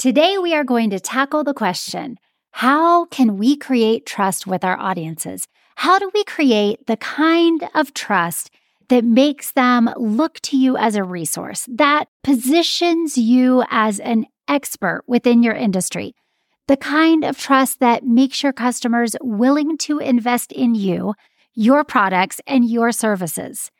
Today, we are going to tackle the question how can we create trust with our audiences? How do we create the kind of trust that makes them look to you as a resource, that positions you as an expert within your industry? The kind of trust that makes your customers willing to invest in you, your products, and your services.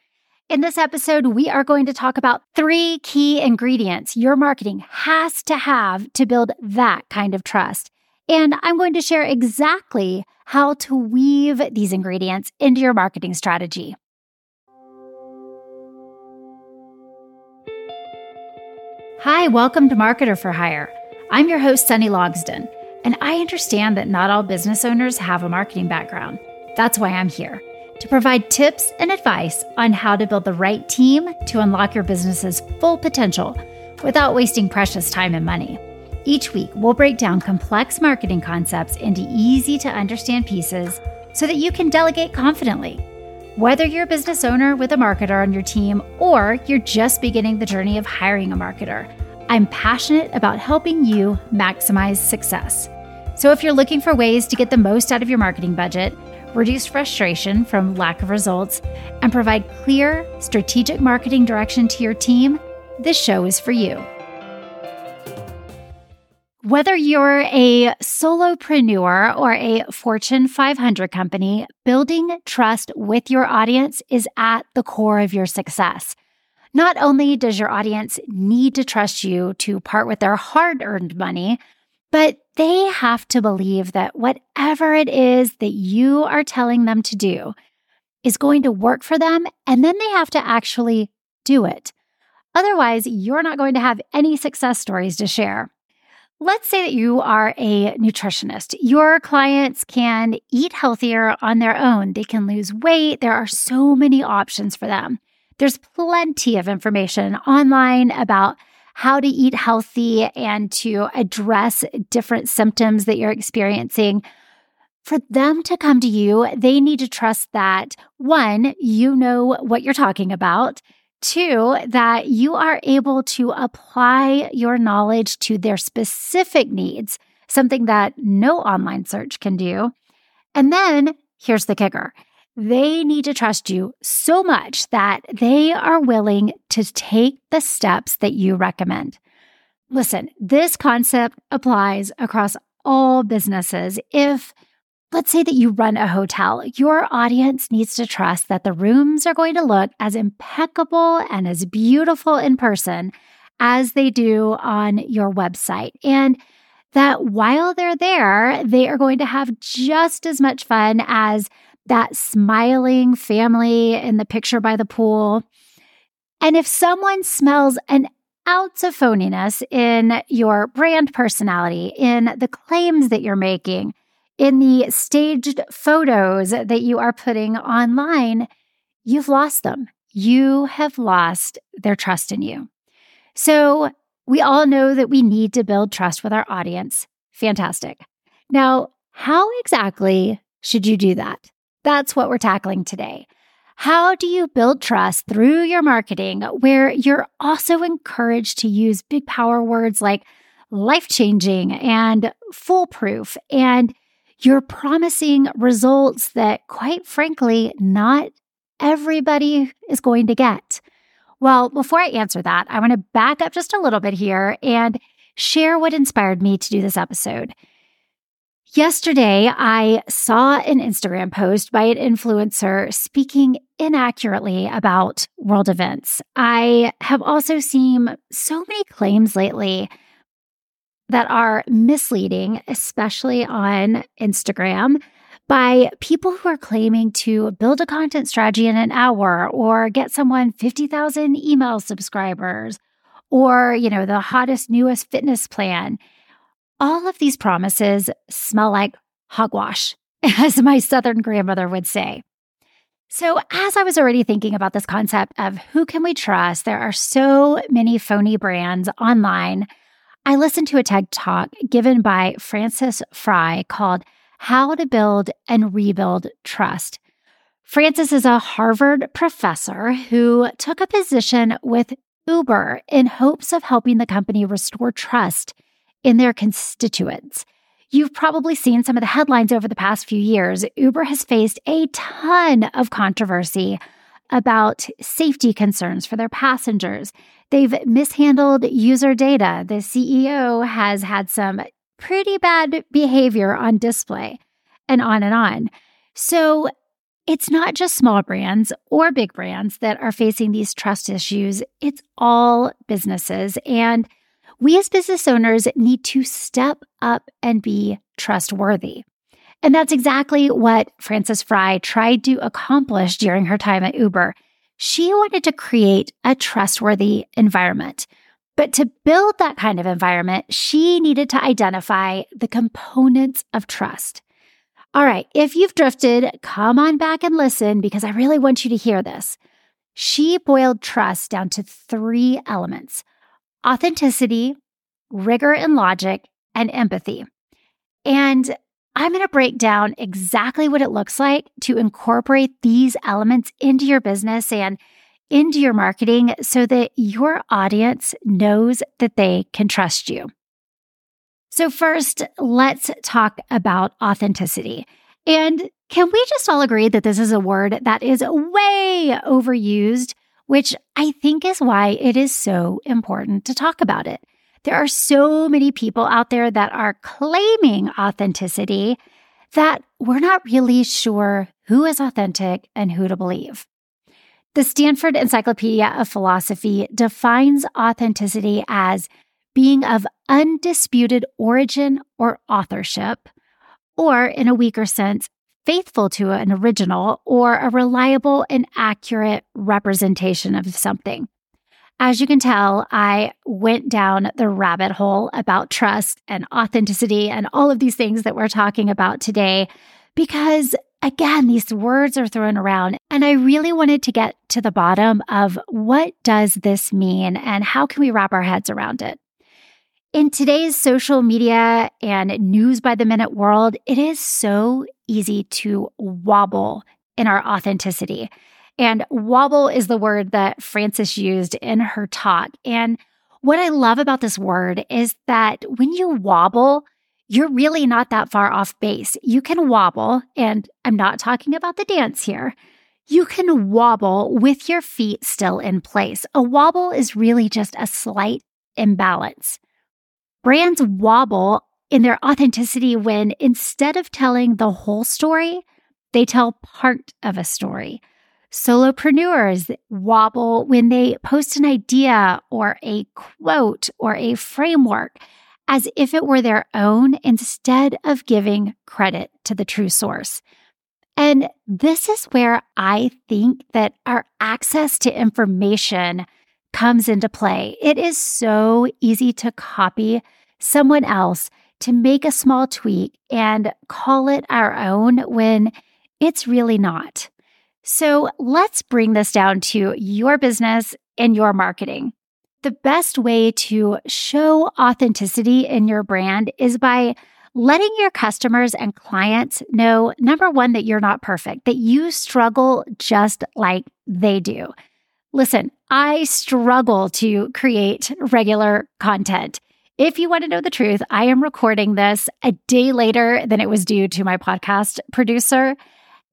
In this episode, we are going to talk about three key ingredients your marketing has to have to build that kind of trust. And I'm going to share exactly how to weave these ingredients into your marketing strategy. Hi, welcome to Marketer for Hire. I'm your host, Sunny Logsdon, and I understand that not all business owners have a marketing background. That's why I'm here to provide tips and advice on how to build the right team to unlock your business's full potential without wasting precious time and money. Each week, we'll break down complex marketing concepts into easy to understand pieces so that you can delegate confidently. Whether you're a business owner with a marketer on your team or you're just beginning the journey of hiring a marketer, I'm passionate about helping you maximize success. So if you're looking for ways to get the most out of your marketing budget, reduce frustration from lack of results, and provide clear, strategic marketing direction to your team, this show is for you. Whether you're a solopreneur or a Fortune 500 company, building trust with your audience is at the core of your success. Not only does your audience need to trust you to part with their hard earned money, but they have to believe that whatever it is that you are telling them to do is going to work for them, and then they have to actually do it. Otherwise, you're not going to have any success stories to share. Let's say that you are a nutritionist. Your clients can eat healthier on their own. They can lose weight. There are so many options for them. There's plenty of information online about how to eat healthy and to address different symptoms that you're experiencing. For them to come to you, they need to trust that one, you know what you're talking about. Two, that you are able to apply your knowledge to their specific needs, something that no online search can do. And then here's the kicker they need to trust you so much that they are willing to take the steps that you recommend. Listen, this concept applies across all businesses. If, let's say, that you run a hotel, your audience needs to trust that the rooms are going to look as impeccable and as beautiful in person as they do on your website. And that while they're there, they are going to have just as much fun as that smiling family in the picture by the pool. And if someone smells an ounce of phoniness in your brand personality, in the claims that you're making, in the staged photos that you are putting online, you've lost them. You have lost their trust in you. So, we all know that we need to build trust with our audience. Fantastic. Now, how exactly should you do that? That's what we're tackling today. How do you build trust through your marketing where you're also encouraged to use big power words like life changing and foolproof, and you're promising results that, quite frankly, not everybody is going to get? Well, before I answer that, I want to back up just a little bit here and share what inspired me to do this episode. Yesterday, I saw an Instagram post by an influencer speaking inaccurately about world events. I have also seen so many claims lately that are misleading, especially on Instagram, by people who are claiming to build a content strategy in an hour or get someone 50,000 email subscribers or, you know, the hottest, newest fitness plan. All of these promises smell like hogwash, as my Southern grandmother would say. So, as I was already thinking about this concept of who can we trust, there are so many phony brands online. I listened to a TED talk given by Frances Frei called How to Build and Rebuild Trust. Frances is a Harvard professor who took a position with Uber in hopes of helping the company restore trust in their constituents. You've probably seen some of the headlines over the past few years. Uber has faced a ton of controversy about safety concerns for their passengers. They've mishandled user data. The CEO has had some pretty bad behavior on display, and on and on. So it's not just small brands or big brands that are facing these trust issues, it's all businesses. And we as business owners need to step up and be trustworthy. And that's exactly what Frances Frei tried to accomplish during her time at Uber. She wanted to create a trustworthy environment. But to build that kind of environment, she needed to identify the components of trust. All right, if you've drifted, come on back and listen because I really want you to hear this. She boiled trust down to three elements authenticity, rigor and logic, and empathy. And I'm going to break down exactly what it looks like to incorporate these elements into your business and into your marketing so that your audience knows that they can trust you. So, first, let's talk about authenticity. And can we just all agree that this is a word that is way overused, which I think is why it is so important to talk about it? There are so many people out there that are claiming authenticity that we're not really sure who is authentic and who to believe. The Stanford Encyclopedia of Philosophy defines authenticity as being of undisputed origin or authorship, or in a weaker sense, faithful to an original or a reliable and accurate representation of something. As you can tell, I went down the rabbit hole about trust and authenticity and all of these things that we're talking about today because again, these words are thrown around and I really wanted to get to the bottom of what does this mean and how can we wrap our heads around it? In today's social media and news by the minute world, it is so easy to wobble in our authenticity. And wobble is the word that Frances used in her talk. And what I love about this word is that when you wobble, you're really not that far off base. You can wobble, and I'm not talking about the dance here. You can wobble with your feet still in place. A wobble is really just a slight imbalance. Brands wobble in their authenticity when instead of telling the whole story, they tell part of a story. Solopreneurs wobble when they post an idea or a quote or a framework as if it were their own instead of giving credit to the true source. And this is where I think that our access to information comes into play. It is so easy to copy someone else to make a small tweak and call it our own when it's really not. So let's bring this down to your business and your marketing. The best way to show authenticity in your brand is by letting your customers and clients know number one, that you're not perfect, that you struggle just like they do. Listen, I struggle to create regular content. If you want to know the truth, I am recording this a day later than it was due to my podcast producer.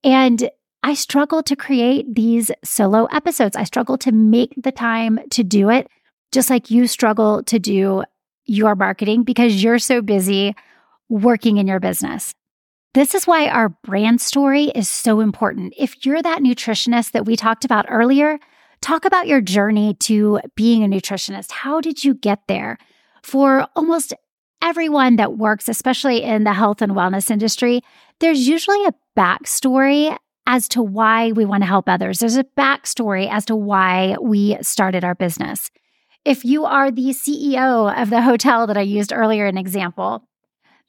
And I struggle to create these solo episodes. I struggle to make the time to do it, just like you struggle to do your marketing because you're so busy working in your business. This is why our brand story is so important. If you're that nutritionist that we talked about earlier, talk about your journey to being a nutritionist. How did you get there? For almost everyone that works, especially in the health and wellness industry, there's usually a backstory as to why we want to help others. There's a backstory as to why we started our business. If you are the CEO of the hotel that I used earlier, an example,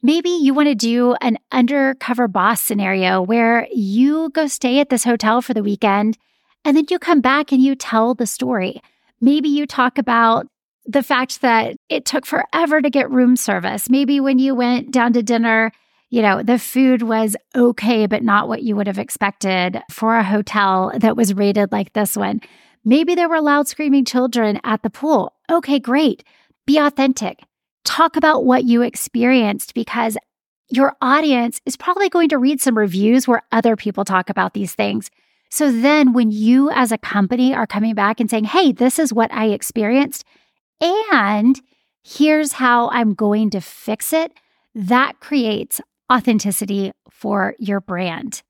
maybe you want to do an undercover boss scenario where you go stay at this hotel for the weekend and then you come back and you tell the story. Maybe you talk about the fact that it took forever to get room service. Maybe when you went down to dinner, you know, the food was okay, but not what you would have expected for a hotel that was rated like this one. Maybe there were loud screaming children at the pool. Okay, great. Be authentic. talk about what you experienced because your audience is probably going to read some reviews where other people talk about these things. So then when you as a company are coming back and saying, Hey, this is what I experienced, and here's how I'm going to fix it, that creates authenticity for your brand.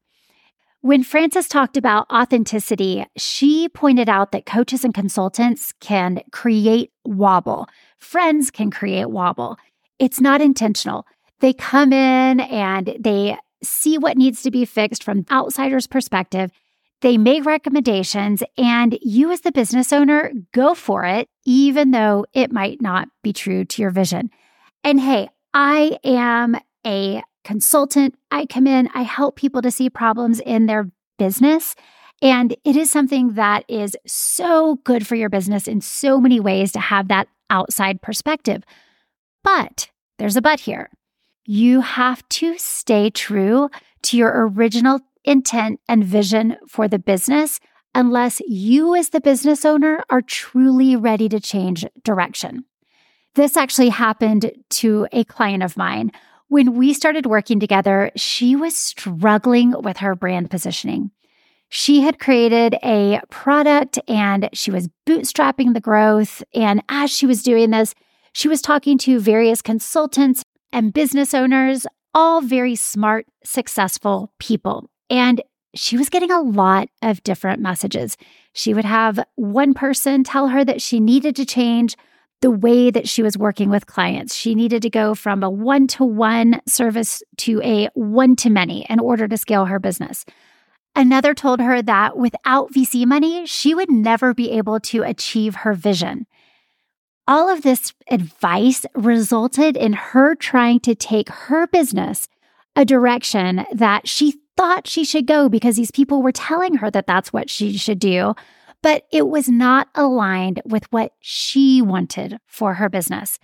When Frances talked about authenticity, she pointed out that coaches and consultants can create wobble. Friends can create wobble. It's not intentional. They come in and they see what needs to be fixed from outsider's perspective. They make recommendations, and you, as the business owner, go for it, even though it might not be true to your vision. And hey, I am a consultant. I come in, I help people to see problems in their business. And it is something that is so good for your business in so many ways to have that outside perspective. But there's a but here. You have to stay true to your original intent and vision for the business unless you, as the business owner, are truly ready to change direction. This actually happened to a client of mine when we started working together, she was struggling with her brand positioning. She had created a product and she was bootstrapping the growth. And as she was doing this, she was talking to various consultants and business owners, all very smart, successful people. And she was getting a lot of different messages. She would have one person tell her that she needed to change the way that she was working with clients. She needed to go from a one to one service to a one to many in order to scale her business. Another told her that without VC money, she would never be able to achieve her vision. All of this advice resulted in her trying to take her business a direction that she thought she should go because these people were telling her that that's what she should do but it was not aligned with what she wanted for her business.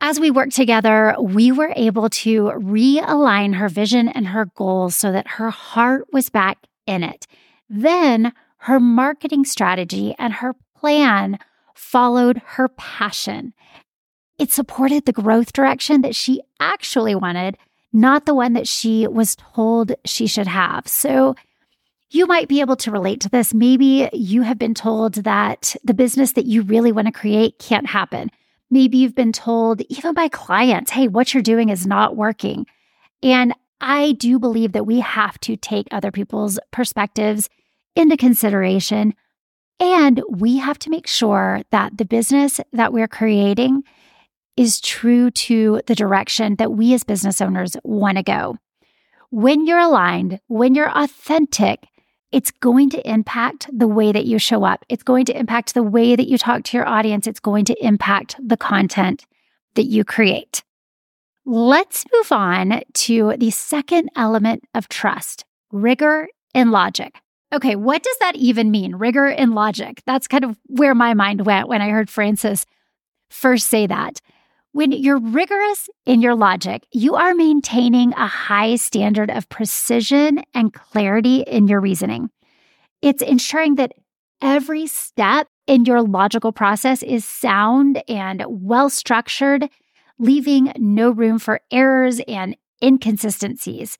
As we worked together, we were able to realign her vision and her goals so that her heart was back in it. Then her marketing strategy and her plan followed her passion. It supported the growth direction that she actually wanted, not the one that she was told she should have. So you might be able to relate to this. Maybe you have been told that the business that you really want to create can't happen. Maybe you've been told, even by clients, hey, what you're doing is not working. And I do believe that we have to take other people's perspectives into consideration. And we have to make sure that the business that we're creating is true to the direction that we as business owners want to go. When you're aligned, when you're authentic, it's going to impact the way that you show up. It's going to impact the way that you talk to your audience. It's going to impact the content that you create. Let's move on to the second element of trust rigor and logic. Okay, what does that even mean? Rigor and logic. That's kind of where my mind went when I heard Frances first say that. When you're rigorous in your logic, you are maintaining a high standard of precision and clarity in your reasoning. It's ensuring that every step in your logical process is sound and well structured, leaving no room for errors and inconsistencies.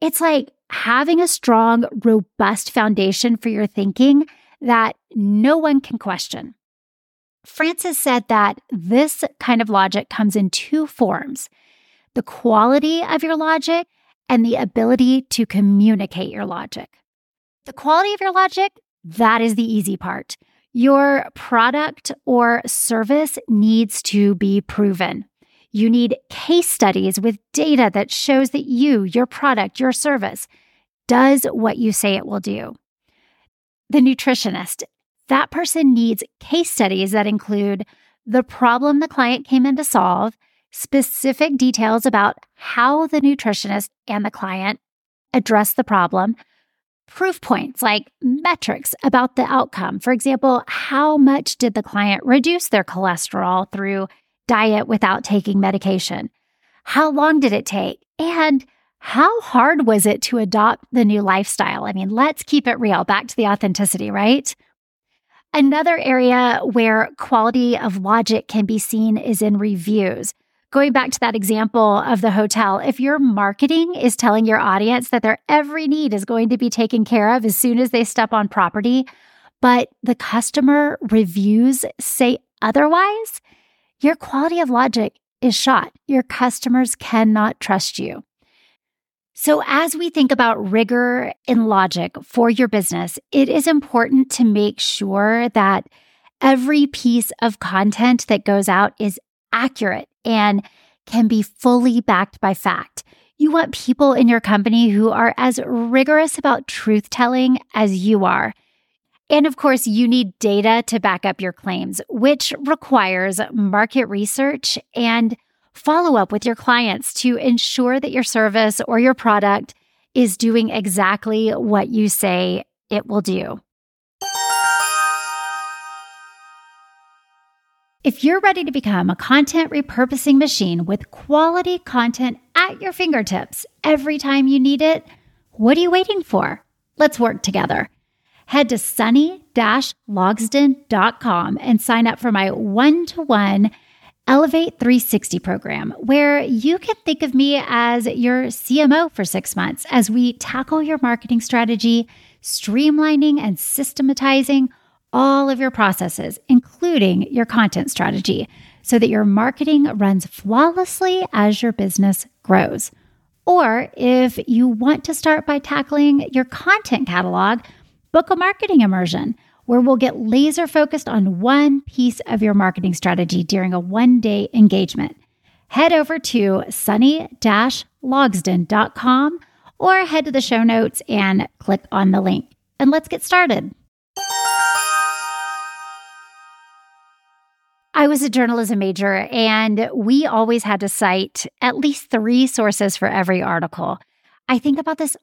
It's like having a strong, robust foundation for your thinking that no one can question. Frances said that this kind of logic comes in two forms the quality of your logic and the ability to communicate your logic. The quality of your logic, that is the easy part. Your product or service needs to be proven. You need case studies with data that shows that you, your product, your service does what you say it will do. The nutritionist that person needs case studies that include the problem the client came in to solve, specific details about how the nutritionist and the client addressed the problem, proof points like metrics about the outcome. For example, how much did the client reduce their cholesterol through diet without taking medication? How long did it take? And how hard was it to adopt the new lifestyle? I mean, let's keep it real. Back to the authenticity, right? Another area where quality of logic can be seen is in reviews. going back to that example of the hotel, if your marketing is telling your audience that their every need is going to be taken care of as soon as they step on property, but the customer reviews say otherwise, your quality of logic is shot. Your customers cannot trust you. So, as we think about rigor in logic for your business, it is important to make sure that every piece of content that goes out is accurate and can be fully backed by fact. You want people in your company who are as rigorous about truth telling as you are. And of course, you need data to back up your claims, which requires market research and follow up with your clients to ensure that your service or your product is doing exactly what you say it will do. If you're ready to become a content repurposing machine with quality content at your fingertips every time you need it, what are you waiting for? Let's work together. Head to sunny-logsdon.com and sign up for my one-to-one Elevate 360 program, where you can think of me as your CMO for six months as we tackle your marketing strategy, streamlining and systematizing all of your processes, including your content strategy, so that your marketing runs flawlessly as your business grows. Or if you want to start by tackling your content catalog, book a marketing immersion where we'll get laser focused on one piece of your marketing strategy during a one day engagement. Head over to sunny logsdon.com or head to the show notes and click on the link. And let's get started. I was a journalism major, and we always had to cite at least three sources for every article. I think about this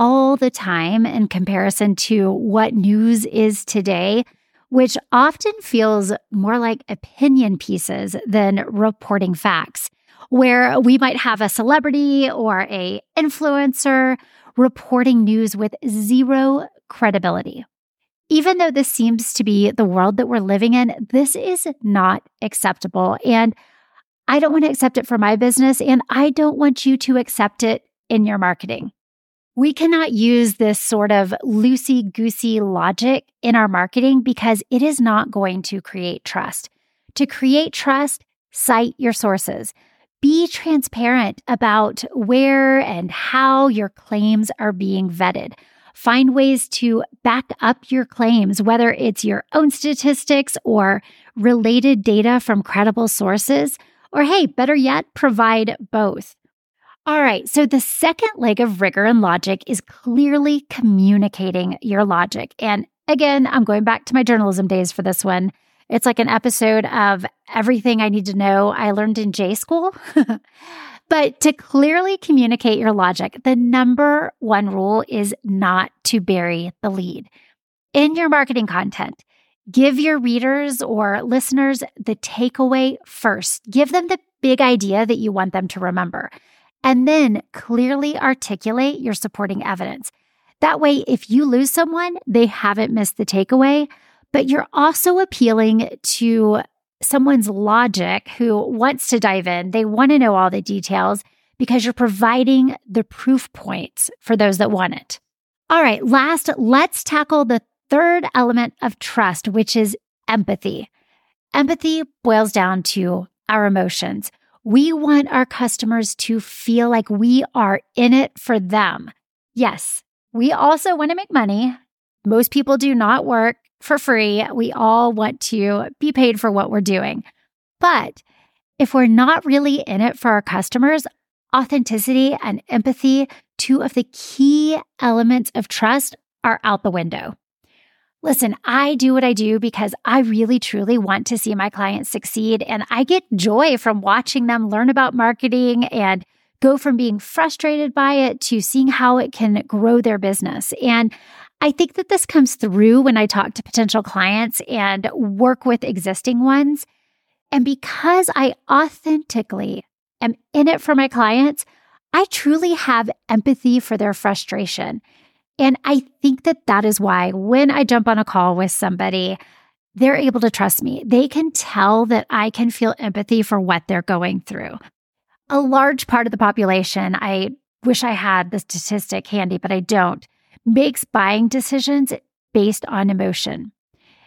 all the time in comparison to what news is today, which often feels more like opinion pieces than reporting facts, where we might have a celebrity or a influencer reporting news with zero credibility. Even though this seems to be the world that we're living in, this is not acceptable. And I don't want to accept it for my business, and I don't want you to accept it in your marketing. We cannot use this sort of loosey goosey logic in our marketing because it is not going to create trust. To create trust, cite your sources. Be transparent about where and how your claims are being vetted. Find ways to back up your claims, whether it's your own statistics or related data from credible sources, or hey, better yet, provide both. All right, so the second leg of rigor and logic is clearly communicating your logic. And again, I'm going back to my journalism days for this one. It's like an episode of everything I need to know I learned in J school. But to clearly communicate your logic, the number one rule is not to bury the lead. In your marketing content, give your readers or listeners the takeaway first. Give them the big idea that you want them to remember. And then clearly articulate your supporting evidence. That way, if you lose someone, they haven't missed the takeaway, but you're also appealing to someone's logic who wants to dive in. They want to know all the details because you're providing the proof points for those that want it. All right, last, let's tackle the third element of trust, which is empathy. Empathy boils down to our emotions. We want our customers to feel like we are in it for them. Yes, we also want to make money. Most people do not work for free. We all want to be paid for what we're doing. But if we're not really in it for our customers, authenticity and empathy, two of the key elements of trust, are out the window. Listen, I do what I do because I really truly want to see my clients succeed. And I get joy from watching them learn about marketing and go from being frustrated by it to seeing how it can grow their business. And I think that this comes through when I talk to potential clients and work with existing ones. And because I authentically am in it for my clients, I truly have empathy for their frustration. And I think that that is why when I jump on a call with somebody, they're able to trust me. They can tell that I can feel empathy for what they're going through. a large part of the population, I wish I had the statistic handy, but I don't, makes buying decisions based on emotion.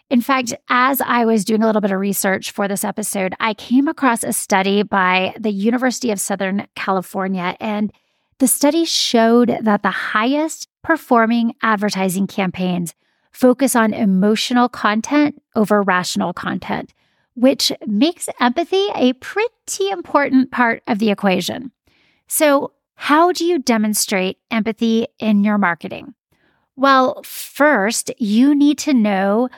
In fact, as I was doing a little bit of research for this episode, I came across a study by the University of Southern California, and the study showed that the highest performing advertising campaigns focus on emotional content over rational content, which makes empathy a pretty important part of the equation. So, how do you demonstrate empathy in your marketing? Well, first, you need to know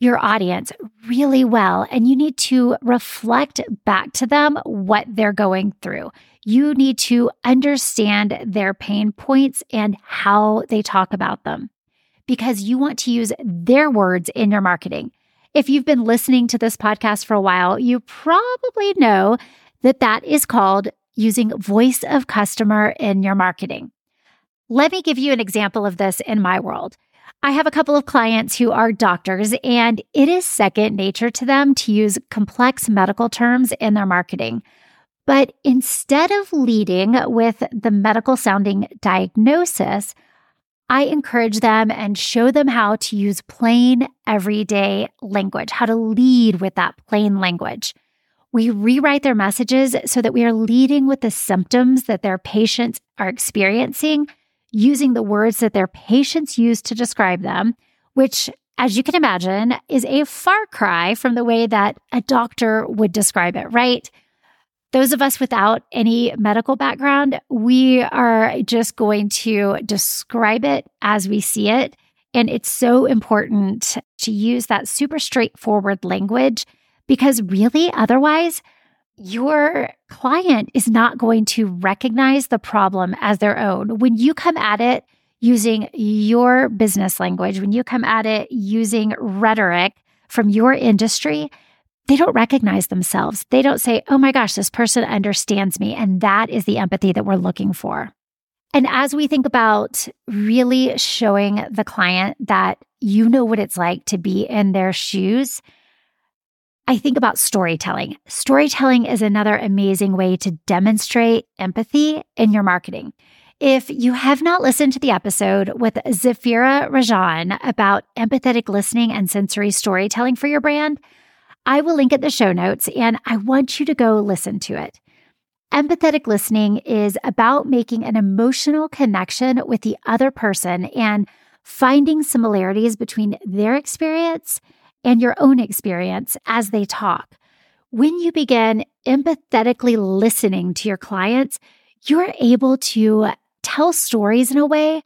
your audience really well and you need to reflect back to them what they're going through. You need to understand their pain points and how they talk about them because you want to use their words in your marketing. If you've been listening to this podcast for a while, you probably know that that is called using voice of customer in your marketing. Let me give you an example of this in my world. I have a couple of clients who are doctors, and it is second nature to them to use complex medical terms in their marketing. But instead of leading with the medical sounding diagnosis, I encourage them and show them how to use plain, everyday language, how to lead with that plain language. We rewrite their messages so that we are leading with the symptoms that their patients are experiencing, using the words that their patients use to describe them, which, as you can imagine, is a far cry from the way that a doctor would describe it, right? Those of us without any medical background, we are just going to describe it as we see it. And it's so important to use that super straightforward language because really, otherwise, your client is not going to recognize the problem as their own. When you come at it using your business language, when you come at it using rhetoric from your industry, they don't recognize themselves. They don't say, oh my gosh, this person understands me. And that is the empathy that we're looking for. And as we think about really showing the client that you know what it's like to be in their shoes, I think about storytelling. Storytelling is another amazing way to demonstrate empathy in your marketing. If you have not listened to the episode with Zafira Rajan about empathetic listening and sensory storytelling for your brand, I will link it in the show notes and I want you to go listen to it. Empathetic listening is about making an emotional connection with the other person and finding similarities between their experience and your own experience as they talk. When you begin empathetically listening to your clients, you're able to tell stories in a way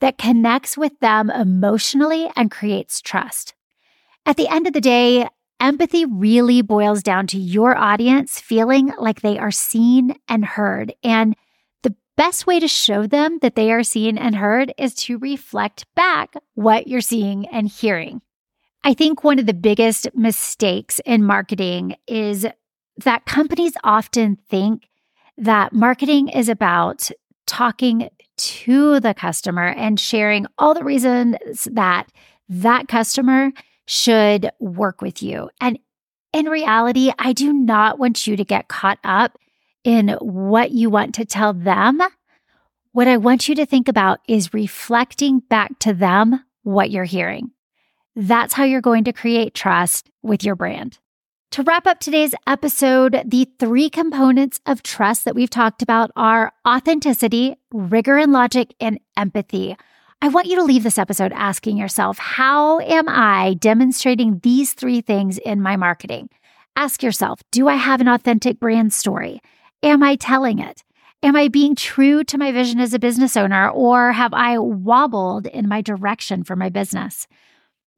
that connects with them emotionally and creates trust. At the end of the day, Empathy really boils down to your audience feeling like they are seen and heard. And the best way to show them that they are seen and heard is to reflect back what you're seeing and hearing. I think one of the biggest mistakes in marketing is that companies often think that marketing is about talking to the customer and sharing all the reasons that that customer should work with you. And in reality, I do not want you to get caught up in what you want to tell them. What I want you to think about is reflecting back to them what you're hearing. That's how you're going to create trust with your brand. To wrap up today's episode, the three components of trust that we've talked about are authenticity, rigor and logic, and empathy. I want you to leave this episode asking yourself, how am I demonstrating these three things in my marketing? Ask yourself, do I have an authentic brand story? Am I telling it? Am I being true to my vision as a business owner, or have I wobbled in my direction for my business?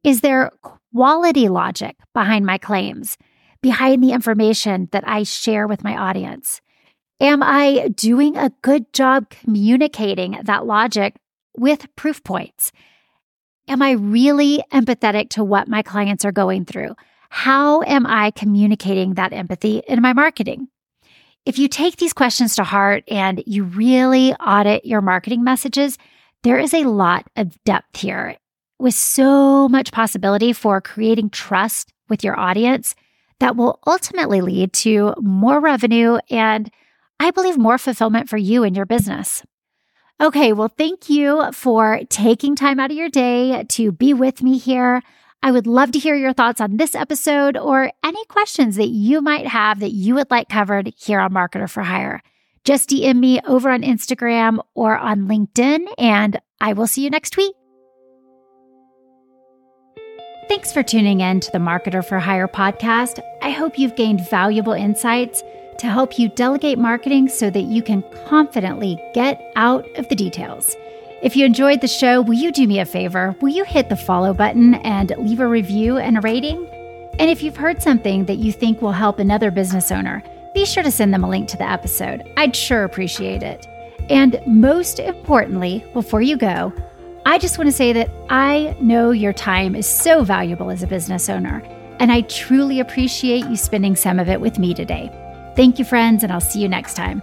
Is there quality logic behind my claims, behind the information that I share with my audience? Am I doing a good job communicating that logic with proof points. Am I really empathetic to what my clients are going through? How am I communicating that empathy in my marketing? If you take these questions to heart and you really audit your marketing messages, there is a lot of depth here with so much possibility for creating trust with your audience that will ultimately lead to more revenue and I believe, more fulfillment for you and your business. Okay, well, thank you for taking time out of your day to be with me here. I would love to hear your thoughts on this episode or any questions that you might have that you would like covered here on Marketer for Hire. Just DM me over on Instagram or on LinkedIn, and I will see you next week. Thanks for tuning in to the Marketer for Hire podcast. I hope you've gained valuable insights to help you delegate marketing so that you can confidently get out of the details. If you enjoyed the show, will you do me a favor? Will you hit the follow button and leave a review and a rating? And if you've heard something that you think will help another business owner, be sure to send them a link to the episode. I'd sure appreciate it. And most importantly, before you go, I just want to say that I know your time is so valuable as a business owner, and I truly appreciate you spending some of it with me today. Thank you, friends, and I'll see you next time.